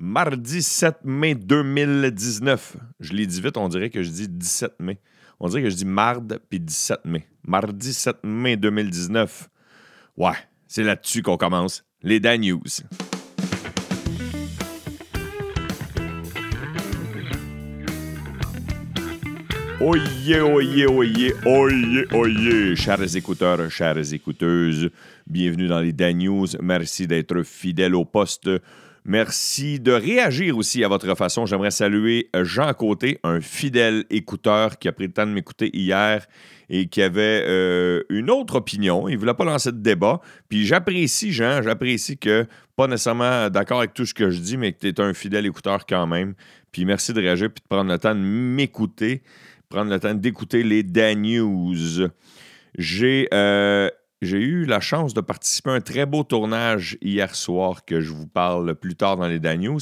Mardi 7 mai 2019. Je l'ai dit vite, on dirait que je dis 17 mai. On dirait que je dis marde puis 17 mai. Mardi 7 mai 2019. Ouais, c'est là-dessus qu'on commence. Les Dan News. Oyez, oyez, oyez, oyez, oyez, chers écouteurs, chères écouteuses, bienvenue dans les Dan News. Merci d'être fidèles au poste. Merci de réagir aussi à votre façon. J'aimerais saluer Jean Côté, un fidèle écouteur qui a pris le temps de m'écouter hier et qui avait euh, une autre opinion. Il ne voulait pas lancer de débat. Puis j'apprécie, Jean, j'apprécie que, pas nécessairement d'accord avec tout ce que je dis, mais que tu es un fidèle écouteur quand même. Puis merci de réagir puis de prendre le temps de m'écouter prendre le temps d'écouter les Dan News. J'ai euh, j'ai eu la chance de participer à un très beau tournage hier soir que je vous parle plus tard dans les Dan News.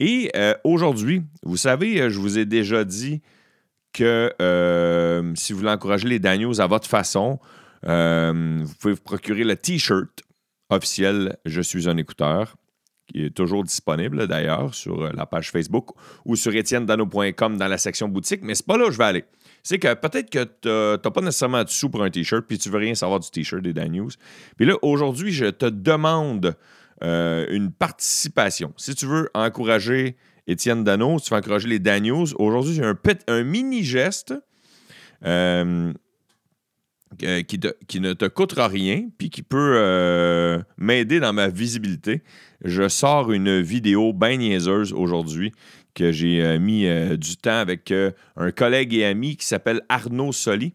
Et euh, aujourd'hui, vous savez, je vous ai déjà dit que euh, si vous voulez encourager les Dan News à votre façon, vous pouvez vous procurer le T-shirt officiel Je suis un écouteur qui est toujours disponible d'ailleurs sur euh, la page Facebook ou sur etiennedano.com dans la section boutique, mais c'est pas là où je vais aller. C'est que peut-être que tu n'as pas nécessairement de sous pour un t-shirt, puis tu veux rien savoir du t-shirt des Dan News. Puis là, aujourd'hui, je te demande euh, une participation. Si tu veux encourager Étienne Dano, si tu veux encourager les Dan News, aujourd'hui, j'ai un, un mini geste. Euh, qui, qui, ne te coûtera rien, puis qui peut m'aider dans ma visibilité je sors une vidéo bien niaiseuse aujourd'hui que j'ai euh, mis euh, du temps avec euh, un collègue et ami qui s'appelle Arnaud Soli.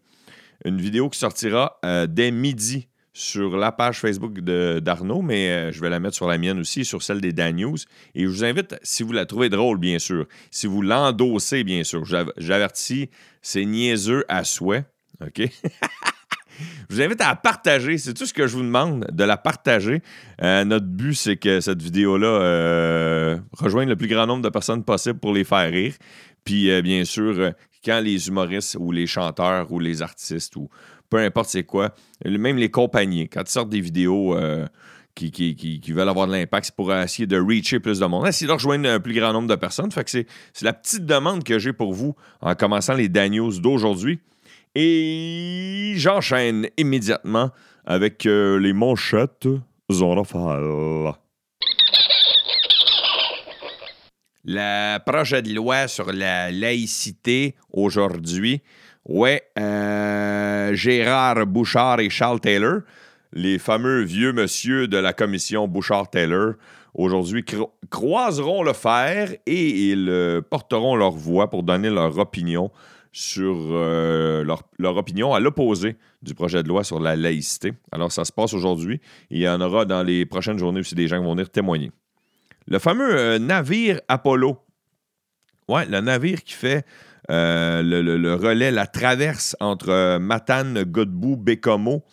Une vidéo qui sortira dès midi sur la page Facebook d'Arnaud, mais je vais la mettre sur la mienne aussi, sur celle des Dan News. Et je vous invite, si vous la trouvez drôle, bien sûr, si vous l'endossez, bien sûr, j'avertis, c'est niaiseux à souhait. OK? Je vous invite à la partager. C'est tout ce que je vous demande, de la partager. Euh, notre but, c'est que cette vidéo-là euh, rejoigne le plus grand nombre de personnes possible pour les faire rire. Puis, euh, bien sûr, quand les humoristes ou les chanteurs ou les artistes ou peu importe c'est quoi, même les compagnies, quand ils sortent des vidéos qui, veulent avoir de l'impact, c'est pour essayer de reacher plus de monde. Essayer de rejoindre un plus grand nombre de personnes. C'est la petite demande que j'ai pour vous en commençant les Daniels d'aujourd'hui. Et j'enchaîne immédiatement avec euh, les manchettes Zorofal. Le projet de loi sur la laïcité aujourd'hui. Ouais, euh, Gérard Bouchard et Charles Taylor, les fameux vieux monsieur de la commission Bouchard-Taylor, aujourd'hui croiseront le fer et ils euh, porteront leur voix pour donner leur opinion sur euh, leur, opinion à l'opposé du projet de loi sur la laïcité. Alors, ça se passe aujourd'hui. Il y en aura dans les prochaines journées aussi des gens qui vont venir témoigner. Le fameux euh, navire Apollo. Ouais, le navire qui fait euh, le, relais, la traverse entre Matane, Godbout, Bécomo.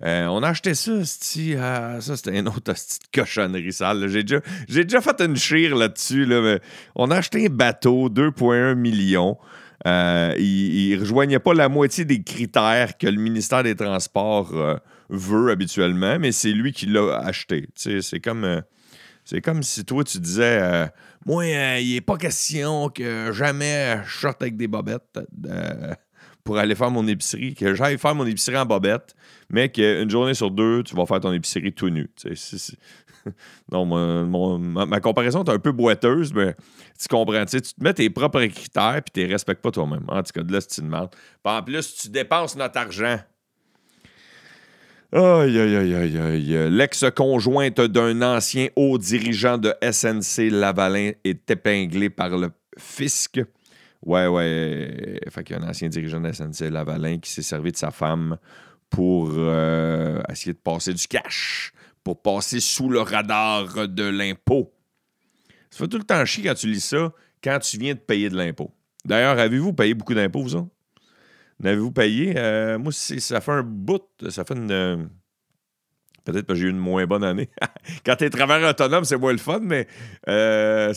on a acheté ça, ça c'était une autre petite cochonnerie sale. J'ai déjà, déjà, fait une chire là-dessus. Là, on a acheté un bateau, 2,1 millions. Euh, il ne rejoignait pas la moitié des critères que le ministère des Transports euh, veut habituellement, mais c'est lui qui l'a acheté. C'est comme, euh, comme si toi, tu disais Moi, il n'est pas question que jamais je sorte avec des bobettes pour aller faire mon épicerie, que j'aille faire mon épicerie en bobette, mais qu'une journée sur deux, tu vas faire ton épicerie tout nu. non, ma, comparaison est un peu boiteuse, mais tu comprends. Tu te mets tes propres critères puis tu les respectes pas toi-même. En tout cas, de là, c'est une merde. en plus, tu dépenses notre argent. Aïe, aïe, aïe, aïe, aïe. L'ex-conjointe d'un ancien haut dirigeant de SNC Lavalin est épinglée par le fisc. Ouais, ouais. Fait qu'il y a un ancien dirigeant de SNC Lavalin qui s'est servi de sa femme pour euh, essayer de passer du cash pour passer sous le radar de l'impôt. Ça fait tout le temps chier quand tu lis ça, quand tu viens de payer de l'impôt. D'ailleurs, avez-vous payé beaucoup d'impôts, vous? N'avez-vous payé? Euh, moi, ça fait un bout, ça fait une. Peut-être que j'ai eu une moins bonne année. quand tu es travailleur autonome, c'est moins le fun, mais euh,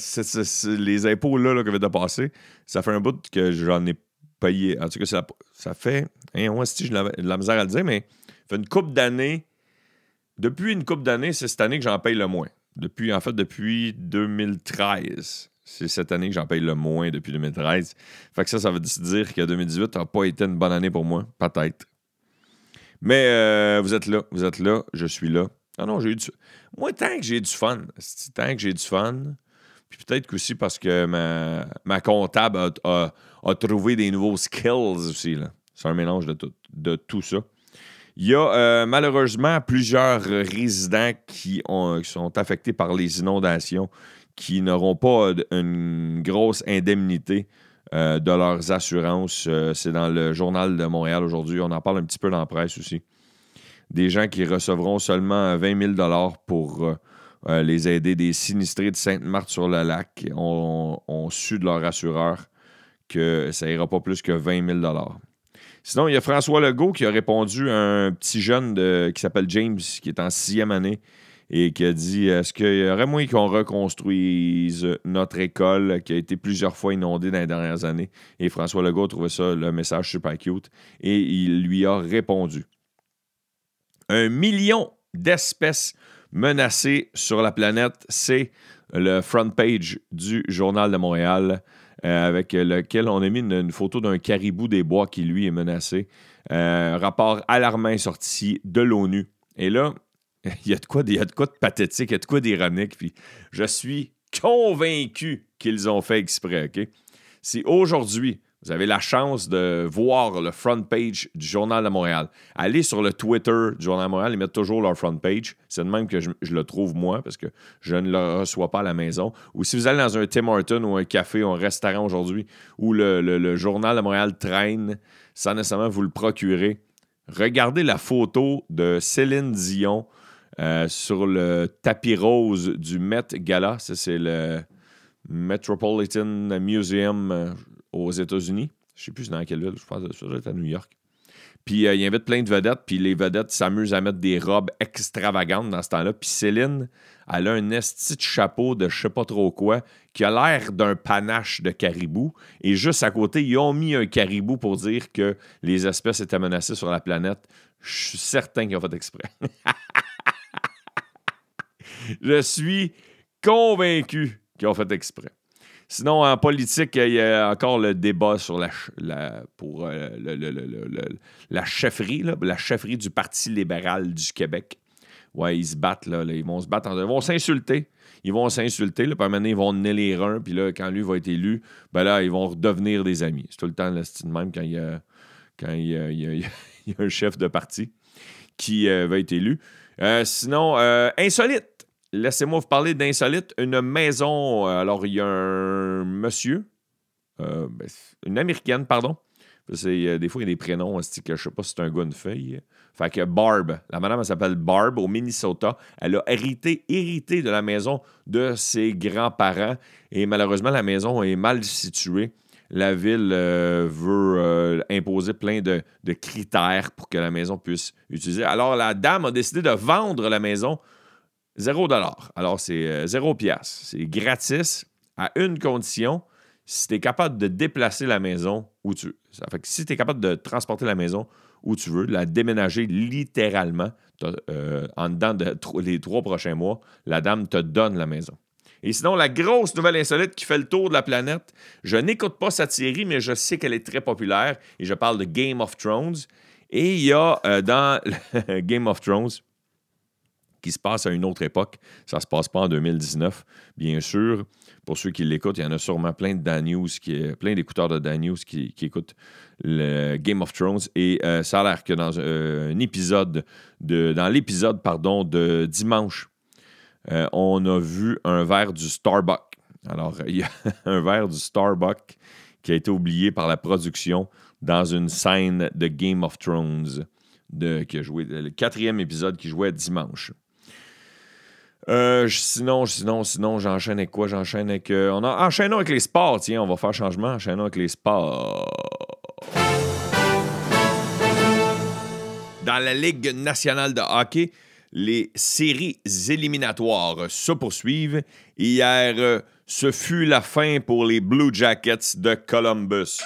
les impôts là, que je de passer, ça fait un bout que j'en ai payé. En tout cas, ça, ça fait. Hein, moi, si j'ai de la misère à le dire, mais ça fait une couple d'années depuis une couple d'années, c'est cette année que j'en paye le moins. Depuis, en fait, depuis 2013. C'est cette année que j'en paye le moins depuis 2013. Fait que ça, ça veut dire que 2018 n'a pas été une bonne année pour moi. Peut-être. Mais euh, vous êtes là, vous êtes là, je suis là. Ah non, j'ai eu du Moi, tant que j'ai du fun, tant que j'ai du fun, puis peut-être qu'aussi parce que ma, ma comptable a, trouvé des nouveaux skills aussi. C'est un mélange de tout, de tout ça. Il y a euh, malheureusement plusieurs résidents qui, ont, qui, sont affectés par les inondations qui n'auront pas une grosse indemnité euh, de leurs assurances. Euh, c'est dans le journal de Montréal aujourd'hui. On en parle un petit peu dans la presse aussi. Des gens qui recevront seulement 20 000 pour les aider. Des sinistrés de Sainte-Marthe-sur-le-Lac ont, su de leur assureur que ça ira pas plus que 20 000 Sinon, il y a François Legault qui a répondu à un petit jeune qui s'appelle James, qui est en sixième année, et qui a dit Est-ce qu'il y aurait moyen qu'on reconstruise notre école qui a été plusieurs fois inondée dans les dernières années? Et François Legault a trouvé ça le message super cute et il lui a répondu Un million d'espèces menacées sur la planète, c'est le front page du Journal de Montréal. Euh, avec lequel on a mis une, photo d'un caribou des bois qui, lui, est menacé. Euh, rapport alarmant sorti de l'ONU. Et là, il y, a de quoi, il y a de quoi de pathétique, il y a de quoi d'ironique. Puis je suis convaincu qu'ils ont fait exprès. OK? Si aujourd'hui, vous avez la chance de voir le front page du Journal de Montréal. Allez sur le Twitter du Journal de Montréal, ils mettent toujours leur front page. C'est de même que je, le trouve moi, parce que je ne le reçois pas à la maison. Ou si vous allez dans un Tim Hortons ou un café ou un restaurant aujourd'hui où le, le, Journal de Montréal traîne, sans nécessairement vous le procurer, regardez la photo de Céline Dion euh, sur le tapis rose du Met Gala. Ça, c'est le Metropolitan Museum euh, aux États-Unis. Je ne sais plus dans quelle ville, je pense que c'est à New York. Puis euh, il invite plein de vedettes, puis les vedettes s'amusent à mettre des robes extravagantes dans ce temps-là. Puis Céline, elle a un esti de chapeau de je sais pas trop quoi, qui a l'air d'un panache de caribou. Et juste à côté, ils ont mis un caribou pour dire que les espèces étaient menacées sur la planète. Je suis certain qu'ils ont fait exprès. Je suis convaincu qu'ils ont fait exprès. Sinon, en politique, il y a encore le débat sur la, pour euh, la chefferie, la chefferie du Parti libéral du Québec. Ouais, ils se battent, là, ils vont se battre, ils vont s'insulter. Ils vont s'insulter, puis à ils vont les reins, puis là, quand lui va être élu, ben là, ils vont redevenir des amis. C'est tout le temps le style même quand il y a, quand il y a, un chef de parti qui euh, va être élu. Euh, sinon, insolite. Laissez-moi vous parler d'insolite. Une maison. Euh, alors, il y a un monsieur, euh, ben, une américaine, pardon. des fois, il y a des prénoms, je ne sais pas si c'est un gars une fille. Fait que Barb, la madame, elle s'appelle Barb au Minnesota. Elle a hérité, hérité de la maison de ses grands-parents. Et malheureusement, la maison est mal située. La ville euh, veut imposer plein de, critères pour que la maison puisse utiliser. Alors, la dame a décidé de vendre la maison Zéro dollar. Alors, c'est euh, zéro piastre. C'est gratis à une condition, si tu es capable de déplacer la maison où tu veux. Ça fait que si tu es capable de transporter la maison où tu veux, de la déménager littéralement euh, en dedans de les trois prochains mois, la dame te donne la maison. Et sinon, la grosse nouvelle insolite qui fait le tour de la planète, je n'écoute pas cette série, mais je sais qu'elle est très populaire et je parle de Game of Thrones. Et il y a euh, dans Game of Thrones qui se passe à une autre époque. Ça ne se passe pas en 2019, bien sûr. Pour ceux qui l'écoutent, il y en a sûrement plein de Dan News, qui, plein d'écouteurs de Dan News qui, écoutent le Game of Thrones. Et euh, ça a l'air que dans euh, un épisode de, dans l'épisode de dimanche, euh, on a vu un verre du Starbucks. Alors, il y a un verre du Starbucks qui a été oublié par la production dans une scène de Game of Thrones. De, qui a joué, le quatrième épisode qui jouait dimanche. Euh, sinon, sinon, sinon, j'enchaîne avec quoi? J'enchaîne avec. Euh, on enchaînons avec les sports, tiens, on va faire changement. Enchaînons avec les sports. Dans la Ligue nationale de hockey, les séries éliminatoires se poursuivent. Hier, euh, ce fut la fin pour les Blue Jackets de Columbus.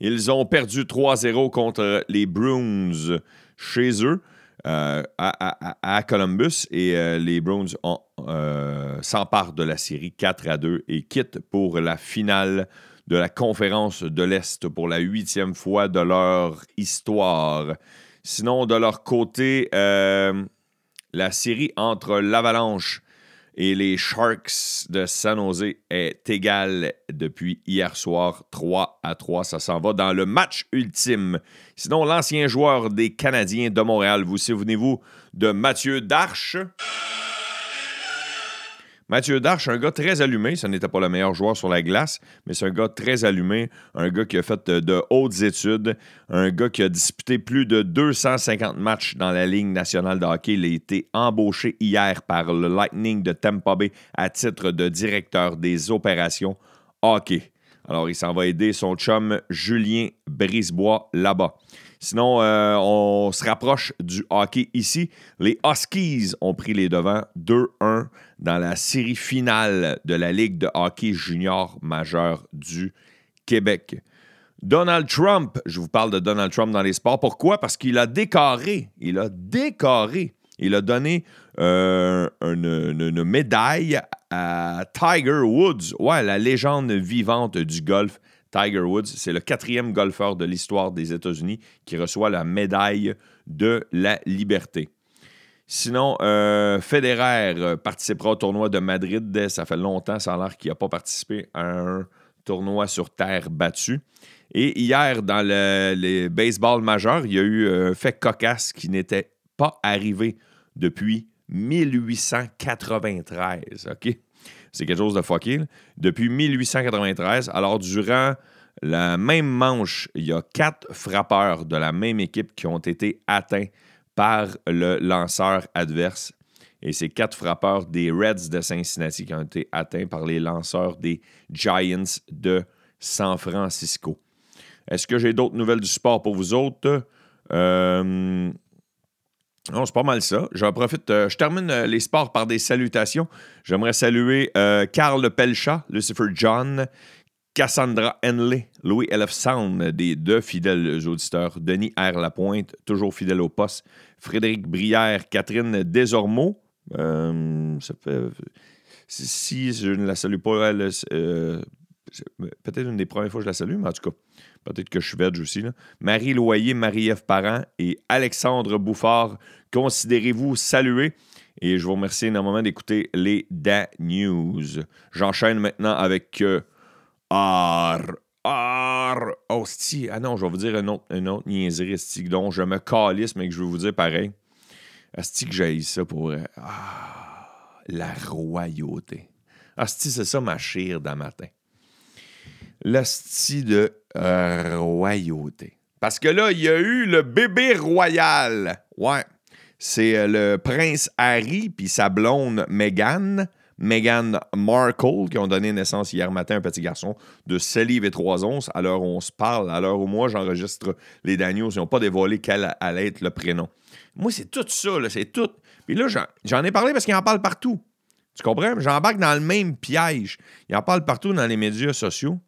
Ils ont perdu 3-0 contre les Bruins chez eux. À, Columbus et les Browns s'emparent de la série 4 à 2 et quittent pour la finale de la conférence de l'Est pour la huitième fois de leur histoire. Sinon, de leur côté, la série entre l'Avalanche et les Sharks de San Jose est égale depuis hier soir, 3 à 3. Ça s'en va dans le match ultime. Sinon, l'ancien joueur des Canadiens de Montréal, vous souvenez-vous de Mathieu Darche? Mathieu Darche, un gars très allumé. Ce n'était pas le meilleur joueur sur la glace, mais c'est un gars très allumé, un gars qui a fait de hautes études, un gars qui a disputé plus de 250 matchs dans la Ligue nationale de hockey. Il a été embauché hier par le Lightning de Tampa Bay à titre de directeur des opérations hockey. Alors, il s'en va aider son chum Julien Brisebois là-bas. Sinon, euh, on se rapproche du hockey ici. Les Huskies ont pris les devants 2-1 dans la série finale de la Ligue de hockey junior majeur du Québec. Donald Trump, je vous parle de Donald Trump dans les sports. Pourquoi? Parce qu'il a décoré, il a décoré, il a donné euh, une, médaille à Tiger Woods, ouais, la légende vivante du golf. Tiger Woods, c'est le quatrième golfeur de l'histoire des États-Unis qui reçoit la médaille de la liberté. Sinon, euh, Federer participera au tournoi de Madrid. Ça fait longtemps, ça a l'air qu'il n'a pas participé à un tournoi sur terre battue. Et hier, dans le, les baseball majeurs, il y a eu un fait cocasse qui n'était pas arrivé depuis 1893. OK? C'est quelque chose de fucké. Depuis 1893, alors durant la même manche, il y a quatre frappeurs de la même équipe qui ont été atteints par le lanceur adverse. Et c'est quatre frappeurs des Reds de Cincinnati qui ont été atteints par les lanceurs des Giants de San Francisco. Est-ce que j'ai d'autres nouvelles du sport pour vous autres? Euh, non, c'est pas mal ça. Je profite. Euh, je termine euh, les sports par des salutations. J'aimerais saluer Carl Pelcha, Lucifer John, Cassandra Henley, Louis L.F. Sound, des deux fidèles auditeurs, Denis R. Lapointe, toujours fidèle au poste, Frédéric Brière, Catherine Desormeaux. Euh, si je ne la salue pas, elle, euh, peut-être une des premières fois que je la salue, mais en tout cas, peut-être que je suis veg aussi. Marie Loyer, Marie-Ève Parent et Alexandre Bouffard, considérez-vous salués? Et je vous remercie énormément d'écouter les Da News. J'enchaîne maintenant avec euh, Ar. Ar. Oh, Ah non, je vais vous dire une autre, une autre niaiserie, dont je me calisse, mais que je vais vous dire pareil. Asti que j'ai ça pour. Ah, la royauté. Asti, c'est ça ma chire d'un matin. L'asti de royauté. Parce que là, il y a eu le bébé royal. Ouais. C'est euh, le prince Harry puis sa blonde Meghan Meghan Markle, qui ont donné naissance hier matin à un petit garçon de 7 livres et 3 onces. À l'heure où on se parle, à l'heure où moi j'enregistre les Daniels, ils n'ont pas dévoilé quel allait être le prénom. Moi, c'est tout ça, c'est tout. Puis là, j'en ai parlé parce qu'il en parle partout. Tu comprends? J'embarque dans le même piège. Il en parle partout dans les médias sociaux.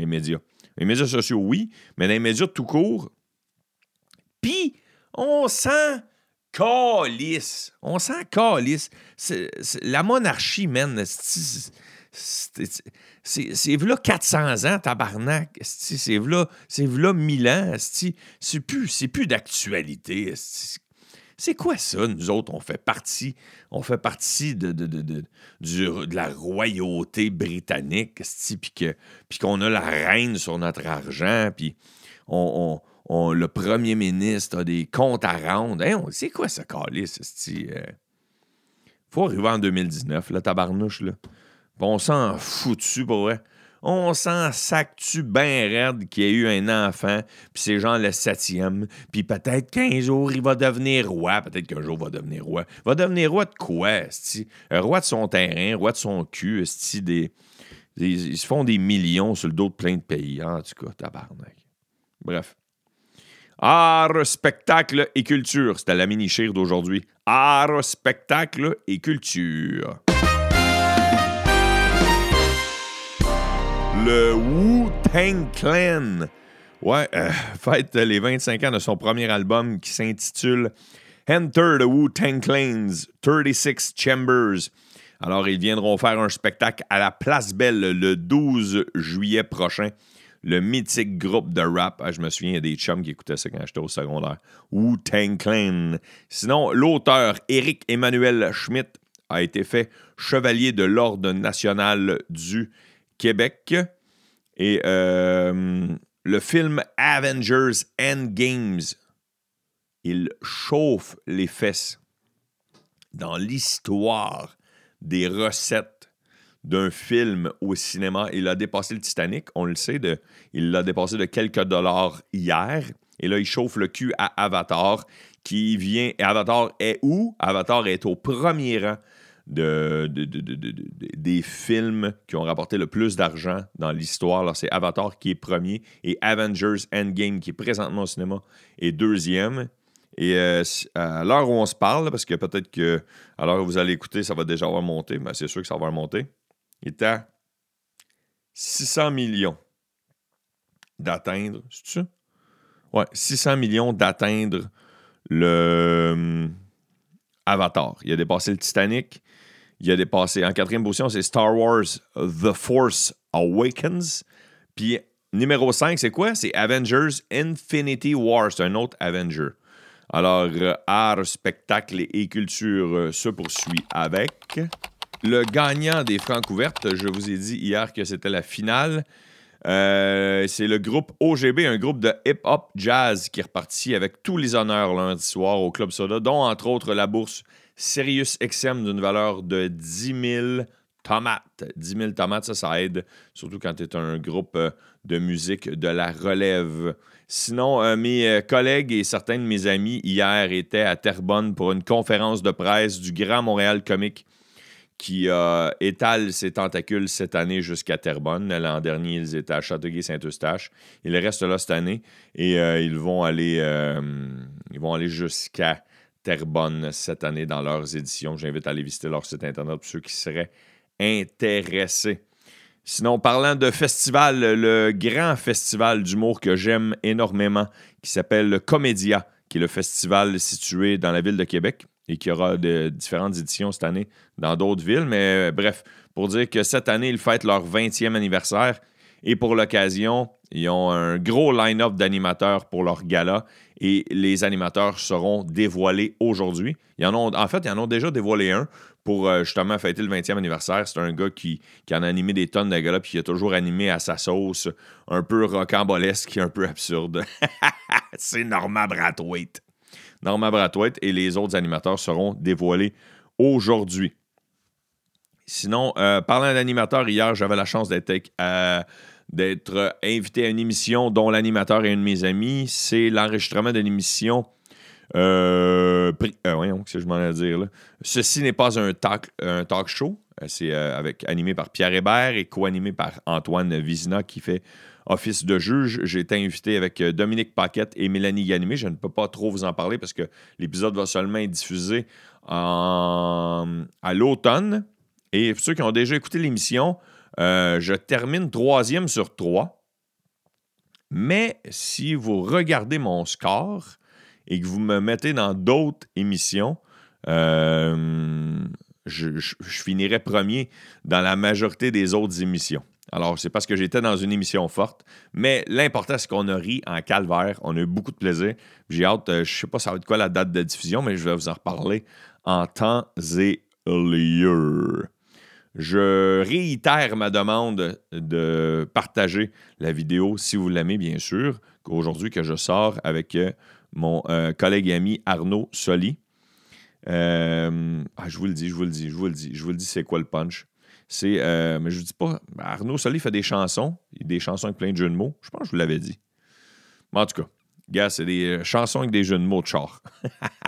Les médias. Les médias sociaux, oui, mais dans les médias tout court. Puis, on sent Calice. On sent calice. La monarchie, man, c'est là 400 ans, tabarnak. C'est là, là 1000 ans. C'est plus, plus d'actualité. C'est quoi ça, nous autres? On fait partie, on fait partie de, de, de, de la royauté britannique, puis qu'on a la reine sur notre argent, puis on, le premier ministre a des comptes à rendre. c'est quoi ce calice, euh? Faut arriver en 2019, là, tabarnouche, là. on s'en fout dessus, pour vrai. On s'en sac-tu bien raide qu'il y ait eu un enfant, puis c'est genre le septième, puis peut-être qu'un jour, il va devenir roi. Peut-être qu'un jour, il va devenir roi. Va devenir roi de quoi, Roi de son terrain, roi de son cul, des, Ils se font des millions sur le dos de plein de pays. En tout cas, tabarnak. Bref. Art, spectacle et culture. C'était la mini-chire d'aujourd'hui. Art, spectacle et culture. Le Wu-Tang Clan. Ouais, euh, fête les 25 ans de son premier album qui s'intitule Enter the Wu-Tang Clans, 36 Chambers. Alors, ils viendront faire un spectacle à la Place Belle le 12 juillet prochain. Le mythique groupe de rap. Ah, je me souviens, il y a des chums qui écoutaient ça quand j'étais au secondaire. Wu-Tang Clan. Sinon, l'auteur Éric Emmanuel Schmitt a été fait chevalier de l'Ordre national du Québec. Et euh, le film Avengers Endgames, il chauffe les fesses dans l'histoire des recettes d'un film au cinéma. Il a dépassé le Titanic, on le sait, il l'a dépassé de quelques dollars hier. Et là, il chauffe le cul à Avatar, qui vient. Avatar est où? Avatar est au premier rang de, des films qui ont rapporté le plus d'argent dans l'histoire. C'est Avatar qui est premier et Avengers Endgame qui est présentement au cinéma est deuxième. Et euh, à l'heure où on se parle, parce que peut-être que à l'heure où vous allez écouter, ça va déjà avoir monté, mais c'est sûr que ça va remonter. Il est à 600 millions d'atteindre, c'est ça? Ouais, 600 millions d'atteindre le hum, Avatar. Il a dépassé le Titanic. Il a dépassé en quatrième position, c'est Star Wars The Force Awakens. Puis numéro 5, c'est quoi? C'est Avengers Infinity War. C'est un autre Avenger. Alors, euh, art, spectacle et culture euh, se poursuit avec. Le gagnant des Francs ouvertes, je vous ai dit hier que c'était la finale. Euh, c'est le groupe OGB, un groupe de hip-hop jazz qui est avec tous les honneurs lundi soir au Club Soda, dont entre autres la bourse Sirius XM d'une valeur de 10 000 tomates. 10 000 tomates, ça, ça aide, surtout quand tu es un groupe de musique de la relève. Sinon, euh, mes euh, collègues et certains de mes amis hier étaient à Terrebonne pour une conférence de presse du Grand Montréal Comique qui euh, étale ses tentacules cette année jusqu'à Terrebonne. L'an dernier, ils étaient à Châteauguay-Saint-Eustache. Ils restent là cette année et ils vont aller, ils vont aller jusqu'à Terrebonne cette année dans leurs éditions. J'invite à aller visiter leur site internet pour ceux qui seraient intéressés. Sinon, parlant de festival, le grand festival d'humour que j'aime énormément, qui s'appelle le Comédia, qui est le festival situé dans la ville de Québec et qui aura de différentes éditions cette année dans d'autres villes. Mais euh, bref, pour dire que cette année, ils fêtent leur 20e anniversaire et pour l'occasion, ils ont un gros line-up d'animateurs pour leur gala et les animateurs seront dévoilés aujourd'hui. en, fait, ils en ont déjà dévoilé un pour euh, justement fêter le 20e anniversaire. C'est un gars qui, en a animé des tonnes de galas puis qui a toujours animé à sa sauce, un peu rocambolesque et un peu absurde. C'est Norma Brathwaite. Norma Brathwaite et les autres animateurs seront dévoilés aujourd'hui. Sinon, euh, parlant d'animateurs, hier, j'avais la chance d'être d'être euh, invité à une émission dont l'animateur est un de mes amis. C'est l'enregistrement d'une émission. Euh, euh, que je m'en dire. Ceci n'est pas un talk show. C'est avec animé par Pierre Hébert et co-animé par Antoine Vizina qui fait office de juge. J'ai été invité avec Dominique Paquette et Mélanie Ganimé. Je ne peux pas trop vous en parler parce que l'épisode va seulement être diffusé à l'automne. Et pour ceux qui ont déjà écouté l'émission, euh, je termine troisième sur trois. Mais si vous regardez mon score et que vous me mettez dans d'autres émissions, euh, je, finirai premier dans la majorité des autres émissions. Alors, c'est parce que j'étais dans une émission forte, mais l'important, c'est qu'on a ri en calvaire. On a eu beaucoup de plaisir. J'ai hâte, euh, je ne sais pas ça va être quoi la date de diffusion, mais je vais vous en reparler en temps et lieu. Je réitère ma demande de partager la vidéo si vous l'aimez, bien sûr, aujourd'hui que je sors avec euh, mon euh, collègue et ami Arnaud Soli. Euh, ah, je vous le dis, je vous le dis, je vous le dis, je vous le dis, c'est quoi le punch? C'est, mais je ne dis pas, Arnaud Soli fait des chansons, des chansons avec plein de jeux de mots. Je pense que je vous l'avais dit. Mais en tout cas, gars, c'est des chansons avec des jeux de mots de char.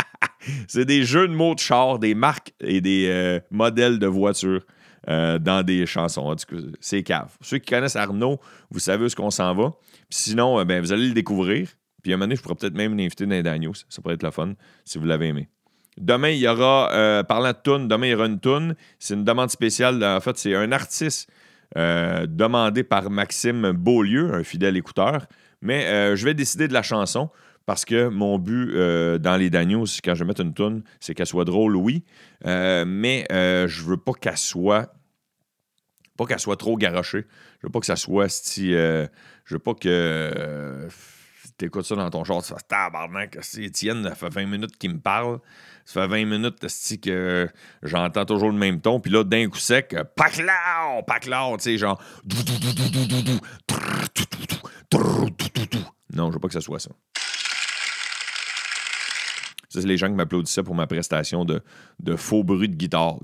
c'est des jeux de mots de char, des marques et des modèles de voitures. Euh, dans des chansons. C'est cave. Ceux qui connaissent Arnaud, vous savez où est-ce qu'on s'en va. sinon, euh, ben, vous allez le découvrir. Puis à un moment donné, je pourrais peut-être même l'inviter dans les Daniels. Ça pourrait être la fun si vous l'avez aimé. Demain, il y aura, euh, parlant de tune, demain, il y aura une tune. C'est une demande spéciale. En fait, c'est un artiste demandé par Maxime Beaulieu, un fidèle écouteur. Mais je vais décider de la chanson parce que mon but euh, dans les Daniels, quand je vais mettre une toune, c'est qu'elle soit drôle, oui, euh, mais euh, je veux pas qu'elle soit pas qu'elle soit trop garochée. Je veux pas que ça soit si je veux pas que tu écoutes ça dans ton char, tu fais tabarnak, Étienne, ça fait 20 minutes qu'il me parle. Ça fait 20 minutes que j'entends toujours le même ton. Puis là, d'un coup sec, paclao, paclao, tu sais, genre. Non, je veux pas que ça soit ça. Ça, c'est les gens qui m'applaudissaient pour ma prestation de, de faux bruit de guitare.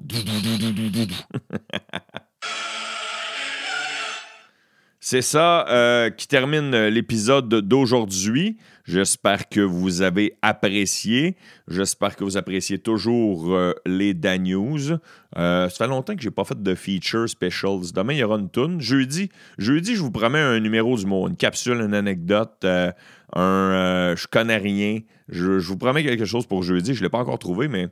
C'est ça euh, qui termine l'épisode d'aujourd'hui. J'espère que vous avez apprécié. J'espère que vous appréciez toujours euh, les Dan News. Euh, ça fait longtemps que je n'ai pas fait de feature specials. Demain, il y aura une toune. Jeudi, jeudi, je vous promets un numéro du mot, une capsule, une anecdote, un je connais rien. Je, je, vous promets quelque chose pour jeudi. Je ne l'ai pas encore trouvé, mais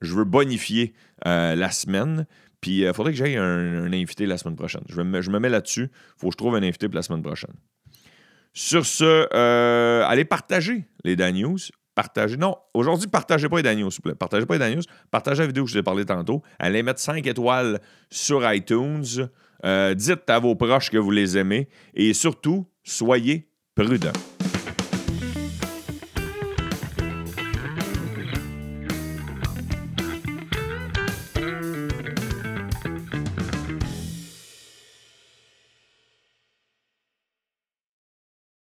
je veux bonifier la semaine. Puis il euh, faudrait que j'aille un, invité la semaine prochaine. Je, me, je me mets là-dessus. Il faut que je trouve un invité pour la semaine prochaine. Sur ce, euh, allez partager les Dan News. Partagez. Non, aujourd'hui, partagez pas les Dan News, s'il vous plaît. Partagez pas les Dan News. Partagez la vidéo que je vous ai parlé tantôt. Allez mettre 5 étoiles sur iTunes. Euh, dites à vos proches que vous les aimez. Et surtout, soyez prudents.